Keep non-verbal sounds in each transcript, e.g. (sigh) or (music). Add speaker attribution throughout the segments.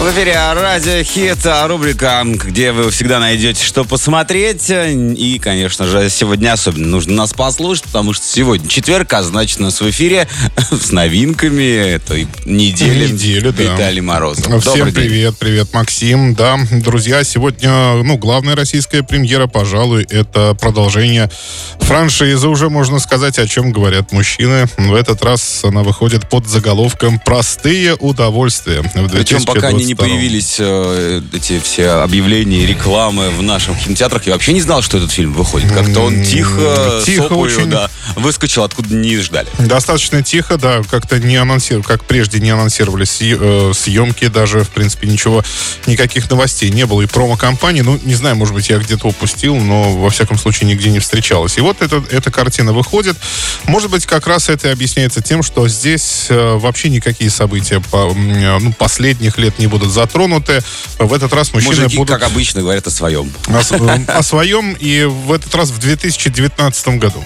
Speaker 1: В эфире Радио Хит, а рубрика, где вы всегда найдете, что посмотреть. И, конечно же, сегодня особенно нужно нас послушать, потому что сегодня четверг, а значит, у нас в эфире (laughs) с новинками этой недели.
Speaker 2: Недели, да.
Speaker 1: Виталий Морозов.
Speaker 2: Всем
Speaker 1: Добрый день.
Speaker 2: привет, привет, Максим. Да, друзья, сегодня, ну, главная российская премьера, пожалуй, это продолжение франшизы. Уже можно сказать, о чем говорят мужчины. В этот раз она выходит под заголовком «Простые удовольствия». В
Speaker 1: Причем пока они не
Speaker 2: 2022.
Speaker 1: появились э, эти все объявления, рекламы в наших кинотеатрах, я вообще не знал, что этот фильм выходит. Как-то он тихо,
Speaker 2: тихо
Speaker 1: сопою,
Speaker 2: очень.
Speaker 1: да, выскочил, откуда не ждали.
Speaker 2: Достаточно тихо, да, как-то не анонсировали, как прежде не анонсировались съ- э, съемки, даже, в принципе, ничего, никаких новостей не было. И промо-компании, ну, не знаю, может быть, я где-то упустил, но, во всяком случае, нигде не встречалась. И вот эта, эта картина выходит. Может быть, как раз это и объясняется тем, что здесь э, вообще никакие события по- э, ну, последних лет не будут затронуты. В этот раз мужчины
Speaker 1: Мужики,
Speaker 2: будут...
Speaker 1: как обычно, говорят о своем.
Speaker 2: о, э, о своем и в этот раз в 2019 году.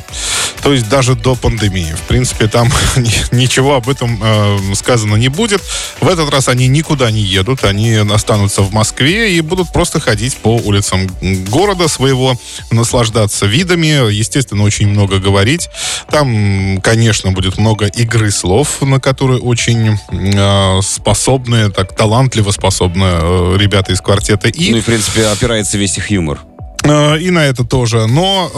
Speaker 2: То есть даже до пандемии. В принципе, там (laughs) ни- ничего об этом э, сказано не будет. В этот раз они никуда не едут, они останутся в Москве и будут просто ходить по улицам города своего, наслаждаться видами, естественно, очень много говорить. Там, конечно, будет много игры слов, на которые очень э, способны, так талантливо способны э, ребята из квартета И.
Speaker 1: Ну и, в принципе, опирается весь их юмор.
Speaker 2: Э, И на это тоже. Но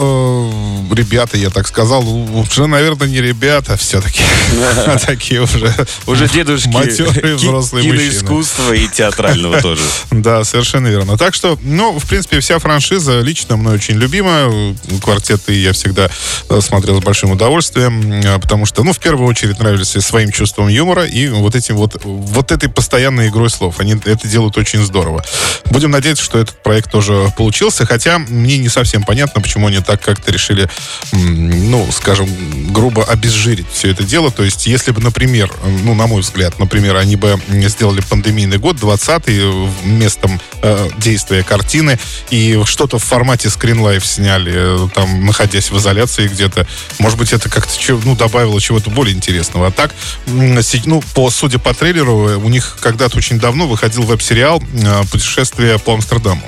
Speaker 2: э, ребята, я так сказал, уже, наверное, не ребята все-таки. (laughs) А такие уже...
Speaker 1: Уже (laughs) дедушки
Speaker 2: Матерые взрослые мужчины.
Speaker 1: киноискусства и театрального тоже. (laughs)
Speaker 2: Да, совершенно верно. Так что, ну, в принципе, вся франшиза лично мной очень любима. Квартеты я всегда э, смотрел с большим удовольствием, э, потому что, ну, в первую очередь нравились своим чувством юмора и вот этим вот, вот этой постоянной игрой слов. Они это делают очень здорово. Будем надеяться, что этот проект тоже получился, хотя мне не совсем понятно, почему они так как-то решили, ну, скажем, грубо обезжирить все это дело. То есть, если бы, например, ну, на мой взгляд, например, они бы сделали пандемийный год, 20-й, местом э, действия картины, и что-то в формате скринлайф сняли, э, там, находясь в изоляции где-то, может быть, это как-то ну, добавило чего-то более интересного. А так, ну, по, судя по трейлеру, э, у них когда-то очень давно выходил веб-сериал э, «Путешествие по Амстердаму».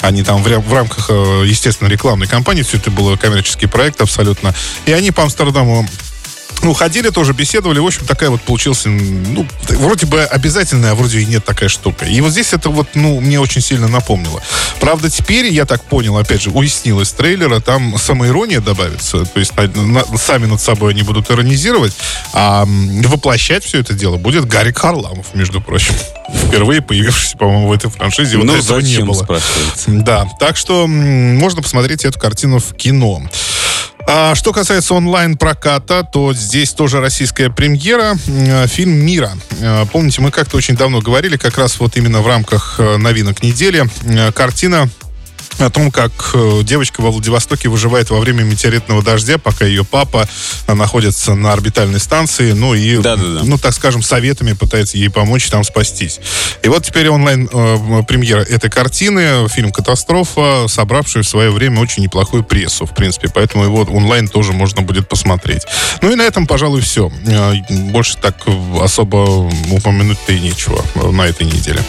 Speaker 2: Они там в, в рамках, э, естественно, рекламной кампании, все это было коммерческий проект абсолютно. И они по Амстердаму ну, ходили тоже, беседовали. В общем, такая вот получился, ну, вроде бы обязательная, а вроде и нет такая штука. И вот здесь это вот, ну, мне очень сильно напомнило. Правда, теперь, я так понял, опять же, уяснилось из трейлера, там самоирония добавится. То есть на- на- сами над собой они будут иронизировать, а воплощать все это дело будет Гарри Харламов, между прочим. Впервые появившийся, по-моему, в этой франшизе. Вот
Speaker 1: Ну,
Speaker 2: этого не
Speaker 1: зачем,
Speaker 2: было.
Speaker 1: спрашивается.
Speaker 2: Да, так что можно посмотреть эту картину в кино. А что касается онлайн-проката, то здесь тоже российская премьера. М, Фильм «Мира». Э, Помните, мы как-то очень давно говорили, как раз вот именно в рамках э, новинок недели. Э, Картина о том, как э, девочка во Владивостоке выживает во время метеоритного дождя, пока ее папа э, находится на орбитальной станции, ну и,
Speaker 1: Да-да-да.
Speaker 2: ну так скажем, советами пытается ей помочь там спастись. И вот теперь онлайн э, премьера этой картины, фильм «Катастрофа», собравший в свое время очень неплохую прессу, в принципе, поэтому его онлайн тоже можно будет посмотреть. Ну и на этом, пожалуй, все. Больше так особо упомянуть-то и нечего на этой неделе.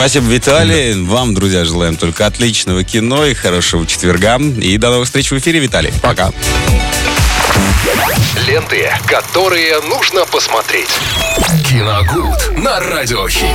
Speaker 1: Спасибо, Виталий. Вам, друзья, желаем только отличного кино и хорошего четверга. И до новых встреч в эфире, Виталий. Пока.
Speaker 3: Ленты, которые нужно посмотреть. Киногуд на Радиохит.